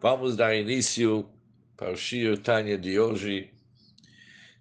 Vamos dar início para o Shir Tanya de hoje,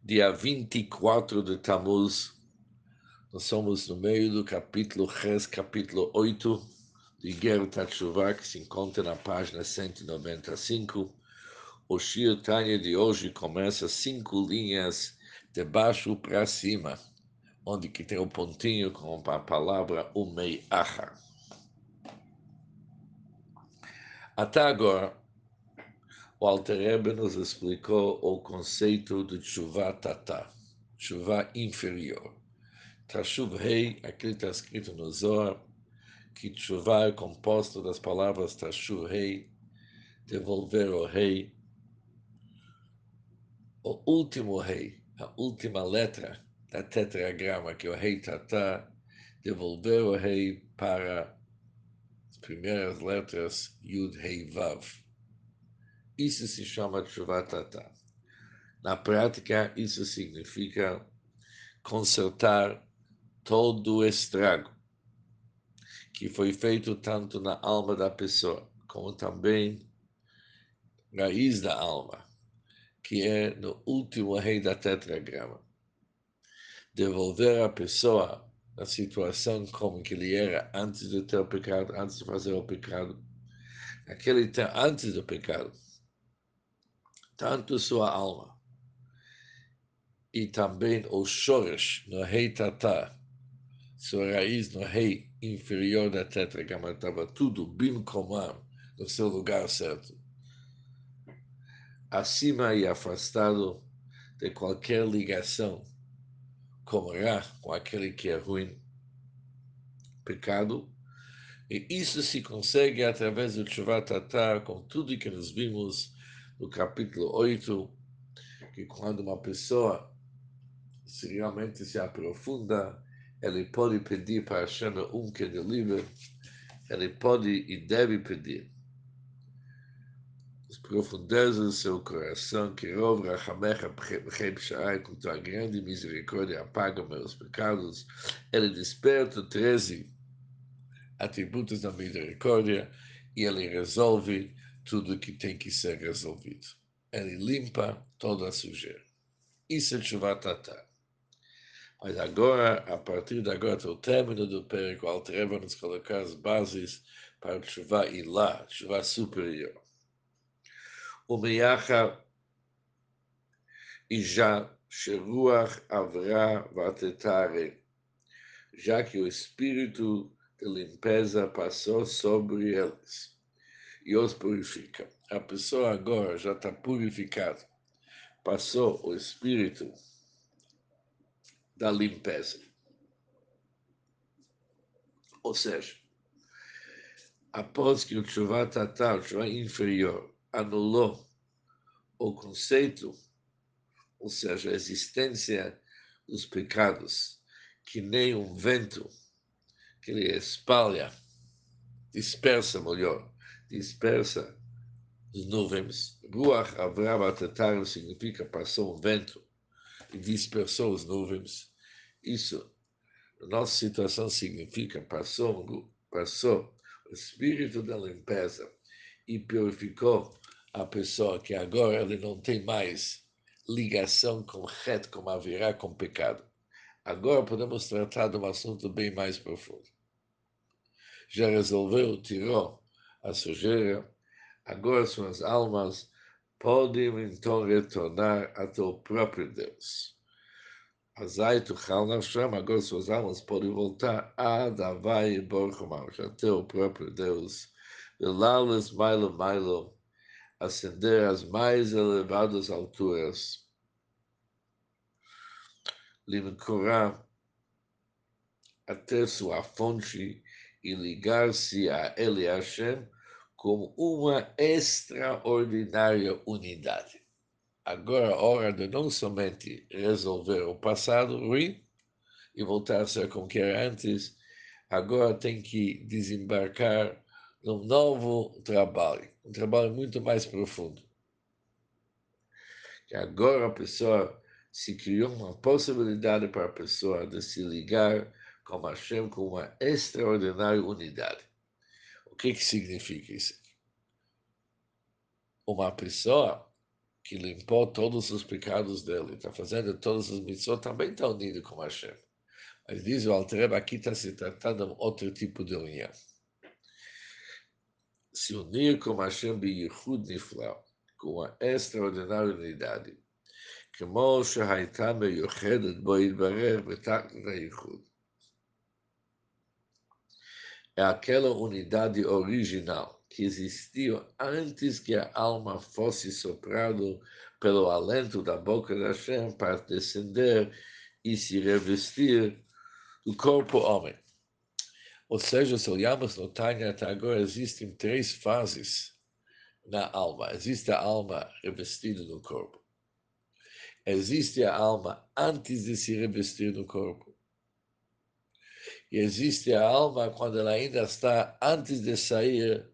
dia 24 de Tammuz. Nós somos no meio do capítulo Ches, capítulo 8 de Ger Tatshuvah, que se encontra na página 195. O Shir Tanya de hoje começa cinco linhas de baixo para cima, onde que tem o um pontinho com a palavra Umei Achar. Até agora, o Alter Rebbe nos explicou o conceito de chuva tatá, chuva inferior. Tashuv rei, aqui está escrito no Zohar, que chuva é composto das palavras Tashuv rei, devolver o rei, o último rei, a última letra da tetragrama, que é o rei tatá, devolver o rei para as primeiras letras Yud Rei Vav. Isso se chama Tshuvatata. Na prática, isso significa consertar todo o estrago que foi feito tanto na alma da pessoa, como também raiz da alma, que é no último rei da tetragrama. Devolver a pessoa na situação como que ele era antes de ter o pecado, antes de fazer o pecado, naquele antes do pecado tanto sua alma e também o Shoresh no rei Tatá, sua raiz no rei inferior da tetragrama, estava tudo bim comum no seu lugar certo. Acima e afastado de qualquer ligação com Ra, com aquele que é ruim, pecado, e isso se consegue através do Tshuvat com tudo que nós vimos no capítulo 8, que quando uma pessoa se realmente se aprofunda, ele pode pedir para Hashem um que ele livre, ele pode e deve pedir. As profundezas do seu coração, que Rov Rachamecha Bchem Shai, com tua grande misericórdia, apaga meus pecados, ele desperta 13 atributos da misericórdia e ele resolve tudo que tem que ser resolvido. Ele limpa toda a sujeira. Isso é chuva tatá. Mas agora, a partir de agora, até o término do perigo, Altreva nos colocar as bases para chuva ilá, chuva superior. O Miyacha e já Sheruach Avra Vatetare, já que o espírito de limpeza passou sobre eles e os purifica. A pessoa agora já está purificada. Passou o espírito da limpeza. Ou seja, após que o chuva tatal, o chuva inferior, anulou o conceito, ou seja, a existência dos pecados, que nem um vento que ele espalha, dispersa melhor, dispersa as nuvens. Ruach Avrava Tatar significa passou um vento e dispersou as nuvens. Isso, nossa situação, significa passou, passou o espírito da limpeza e purificou a pessoa que agora ele não tem mais ligação com reto, com haverá, com pecado. Agora podemos tratar de um assunto bem mais profundo. Já resolveu, tirou a sujeira, agora suas almas podem então retornar até o próprio Deus. Azaitu Chalnashem, agora suas almas podem voltar a Davai Borchamash, até o próprio Deus. Velales Mailo Mailo, ascender às mais elevadas alturas. Limcorá até sua fonte e ligar-se a Ele Hashem como uma extraordinária unidade. Agora é hora de não somente resolver o passado ruim e voltar a ser como era antes, agora tem que desembarcar num novo trabalho, um trabalho muito mais profundo. E agora a pessoa se criou uma possibilidade para a pessoa de se ligar com Hashem com uma extraordinária unidade. O que, que significa isso? uma pessoa que limpou todos os pecados dele, está fazendo todas as mitzvot, também está unido com Hashem. Mas diz o Alter aqui está se tratando de outro tipo de união. Se unir com Hashem Biyihud Niflau, com uma extraordinária unidade, כמו שהייתה מיוחדת בו יתברר בתחת הייחוד. É aquela unidade original que existiu antes que a alma fosse soprado pelo alento da boca da Hashem para descender e se revestir do corpo homem. Ou seja, se olharmos no Tânia até agora, existem três fases na alma. Existe a alma revestida no corpo. Existe a alma antes de se revestir no corpo. Existe a alma quando ela ainda está antes de sair,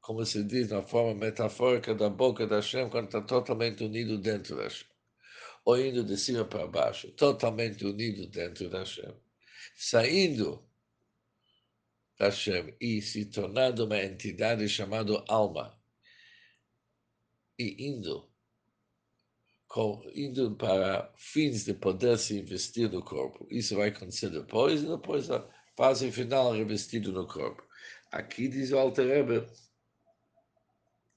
como se diz na forma metafórica da boca da Hashem, quando está totalmente unido dentro da Hashem. Ou indo de cima para baixo, totalmente unido dentro da Hashem. Saindo da Hashem e se tornando uma entidade chamada alma. E indo com, indo para fins de poder se investir no corpo. Isso vai acontecer depois, e depois a fase final revestido no corpo. Aqui diz o Alter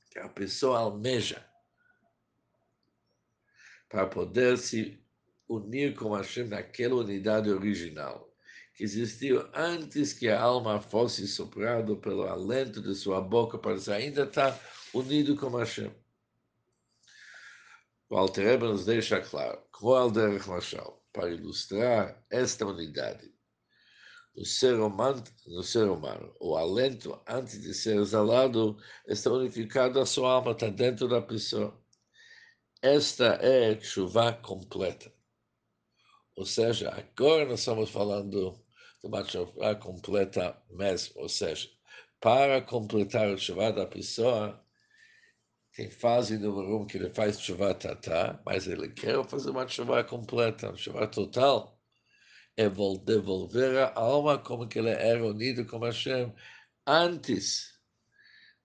que a pessoa almeja para poder se unir com Hashem naquela unidade original que existiu antes que a alma fosse soprada pelo alento de sua boca, para ainda estar unido com Hashem. O Alter nos deixa claro, qual derech mashal, para ilustrar esta unidade. No ser, humano, no ser humano, o alento, antes de ser exalado, está unificado, a sua alma está dentro da pessoa. Esta é a chuva completa. Ou seja, agora nós estamos falando de uma chuva completa mesmo. Ou seja, para completar a chuva da pessoa, tem fase no Barum que ele faz chuva tatá, mas ele quer fazer uma chuva completa, uma chuva total. É devolver a alma como que ele era unido com Hashem antes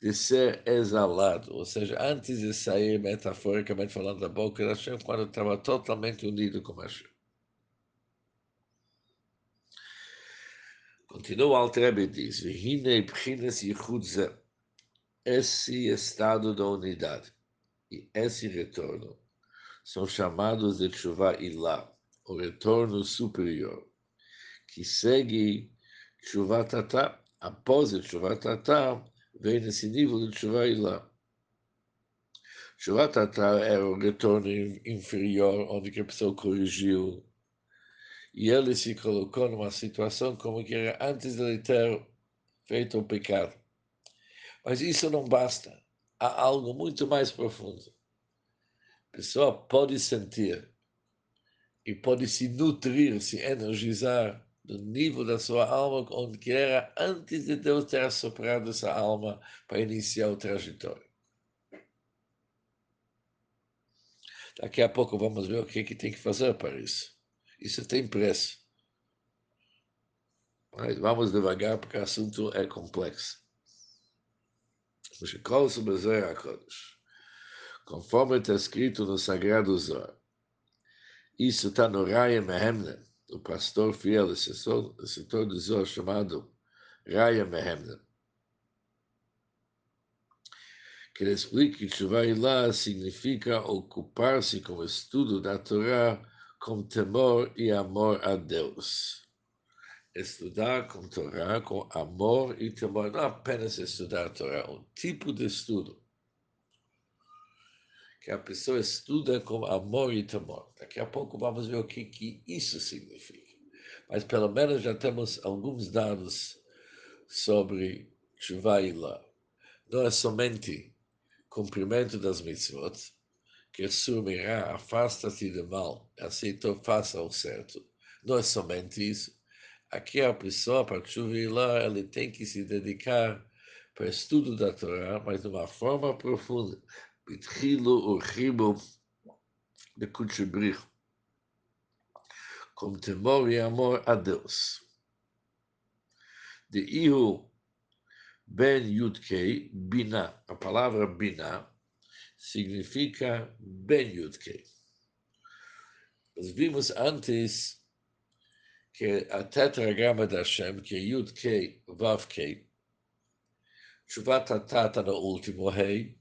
de ser exalado, ou seja, antes de sair, metaforicamente falando, da boca de Hashem, quando estava totalmente unido com Hashem. Continua o Altrebe diz, Vihine Pchines Yichud Zeh, esse estado da unidade e esse retorno são chamados de chuva ilá, o retorno superior, que segue chuva tatá. Após o tatá, vem nesse nível de chuva ilá. Chuva tatá é o retorno inferior, onde a pessoa corrigiu, e ele se colocou numa situação como que era antes de ele ter feito o pecado. Mas isso não basta. Há algo muito mais profundo. A pessoa pode sentir e pode se nutrir, se energizar do nível da sua alma onde era antes de Deus ter assoprado essa alma para iniciar o trajetório. Daqui a pouco vamos ver o que, é que tem que fazer para isso. Isso tem preço. Mas vamos devagar porque o assunto é complexo. Conforme está escrito no Sagrado Zohar. Isso está no Raya Mehemne, o pastor fiel, esse setor do Zohar chamado Raya Mehemne. Que ele explica que Shuvah lá significa ocupar-se com o estudo da Torá com temor e amor a Deus estudar com Torá, com amor e temor, não apenas estudar Torá, um tipo de estudo. Que a pessoa estuda com amor e temor. Daqui a pouco vamos ver o que, que isso significa. Mas pelo menos já temos alguns dados sobre Chuvaila. Não é somente cumprimento das mitzvot, que sumirá, afasta-te do mal, tu faça o certo. Não é somente isso Aqui a pessoa, para lá, ele tem que se dedicar para o estudo da Torá, mas de uma forma profunda. Bitchilo urchibo de kutshibrich. Com temor e amor a Deus. De Ihu ben Yudkei, Bina, a palavra Bina, significa Ben Yudkei. Nós vimos antes que a tetragrama da Hashem, que é Yudkei, Vavkei, Tshuva Tatá está no último rei,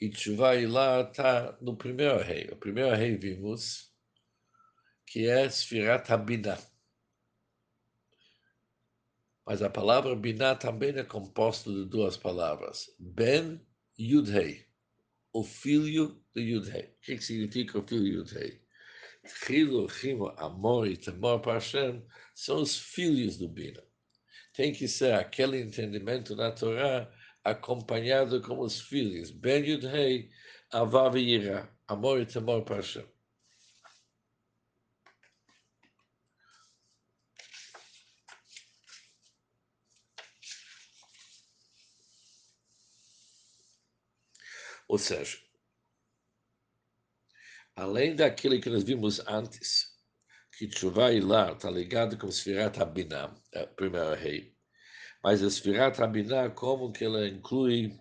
e Tshuva Ilá está no primeiro rei. O primeiro rei vimos que é Sfirat Habinah. Mas a palavra Binah também é composta de duas palavras. Ben Yudhei, o filho de Yudhei. O que significa o filho de Yudhei? Chilo, Chimo, Amor e Temor para são os filhos do Bina. Tem que ser aquele entendimento na Torá acompanhado com os filhos. Ben Yudhei, Avav e Yira, Amor e Temor para Hashem. Ou seja, além daquilo que nós vimos antes, que Tshuva lá está ligado com Sfirat Abinah, a primeira rei, mas a Sfirat Abinah, como que ela inclui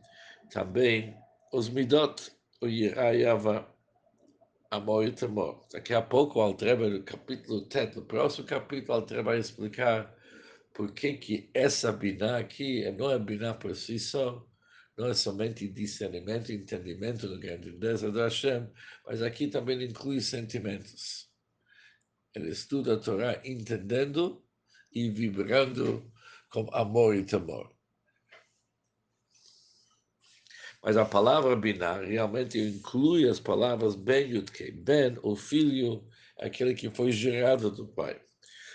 também os Midot, o Yirá amor e temor. Daqui a pouco o Altreba, no capítulo 10, no próximo capítulo, o Altreba vai explicar por que, que essa Binah aqui não é Binah por si só, não é somente discernimento entendimento da grandeza da Hashem, mas aqui também inclui sentimentos. Ele estuda a Torá entendendo e vibrando com amor e temor. Mas a palavra binar realmente inclui as palavras Ben Yudkei. Ben, o filho, aquele que foi gerado do pai.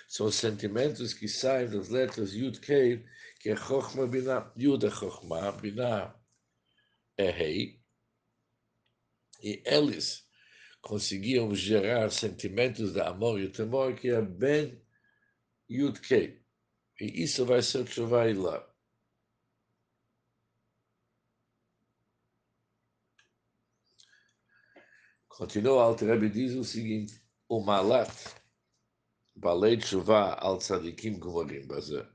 São sentimentos que saem das letras Yudkei que é Chokhmah Binah, Yud é Chokhmah, Binah é rei, e eles conseguiam gerar sentimentos de amor e temor que é Ben Yud Kei. E isso vai ser Tshuva lá. Continua, Alter diz o seguinte, o Malat, Balei Tshuva al Tzadikim Gumorim Bazé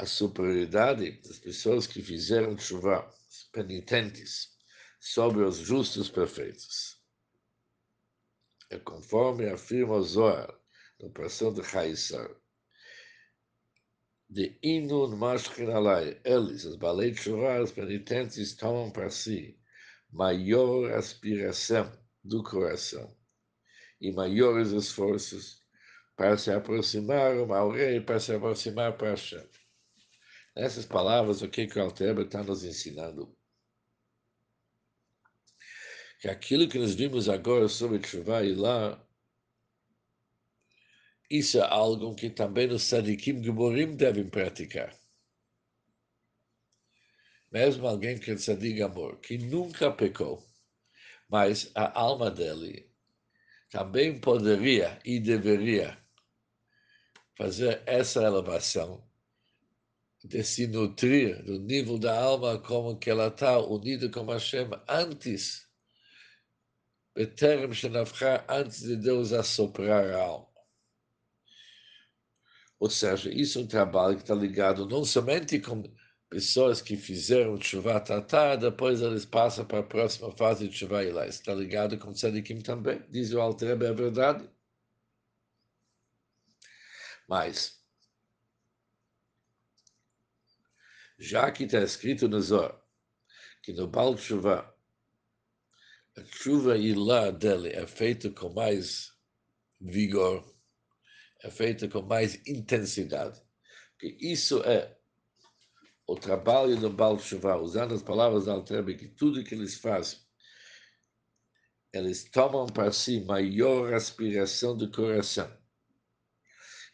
a superioridade das pessoas que fizeram chuva, penitentes, sobre os justos perfeitos. É conforme afirma Zohar, no porção de Haissar, de Inun Mashkinalai, eles, os balei chuva, os penitentes, tomam para si maior aspiração do coração e maiores esforços para se aproximar ao rei, para se aproximar para Hashem. Nessas palavras, o que, que o Alteber está nos ensinando? Que aquilo que nós vimos agora sobre Tshuva e lá, isso é algo que também os Sadikim Gemorim devem praticar. Mesmo alguém que é Sadik Amor, que nunca pecou, mas a alma dele também poderia e deveria fazer essa elevação de se nutrir do nível da alma como que ela está unida com Hashem antes, antes de Deus assoprar a alma. Ou seja, isso é um trabalho que está ligado não somente com pessoas que fizeram chuva tatá, depois eles passam para a próxima fase de chuva lá. Está ligado com tzadikim também, diz o Altrebe, é verdade. Mas, Já que está escrito no Zohar que no Baal Tshuva, a chuva lá dele é feita com mais vigor, é feita com mais intensidade. Que isso é o trabalho do Baal Tshuva, usando as palavras da Altrebe, que tudo que eles fazem, eles tomam para si maior aspiração do coração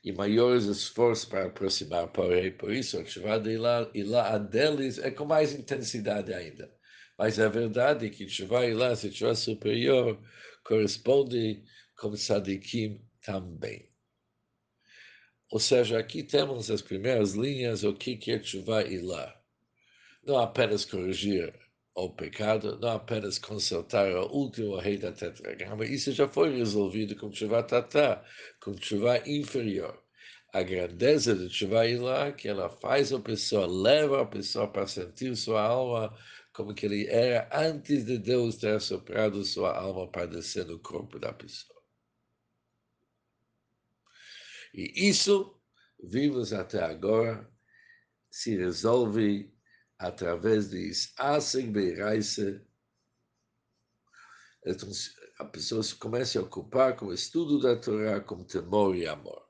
e maiores esforços para aproximar rei. Por isso, a chuva de Ilá, Ilá a deles é com mais intensidade ainda. Mas a verdade é que chuva Ilá, se chuva superior, corresponde com Sadikim também. Ou seja, aqui temos as primeiras linhas, o que é chuva Ilá. Não apenas corrigir o pecado, não apenas consertar o último rei da tetragrama, isso já foi resolvido com chuva tatá, com chuva inferior. A grandeza de chuva ilá, que ela faz a pessoa, leva a pessoa para sentir sua alma como que ele era antes de Deus ter soprado sua alma para descer no corpo da pessoa. E isso, vimos até agora, se resolve através de Asen Beiraise. Então, a pessoa começa a ocupar com o estudo da Torá, com temor e amor.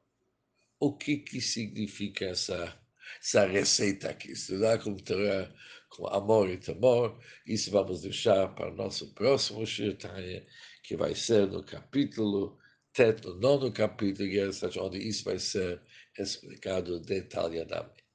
O que, que significa essa, essa receita aqui? Estudar com Torá com amor e temor. Isso vamos deixar para o nosso próximo Shirtanya, que vai ser no capítulo Tet, no nono capítulo, onde isso vai ser explicado detalhadamente.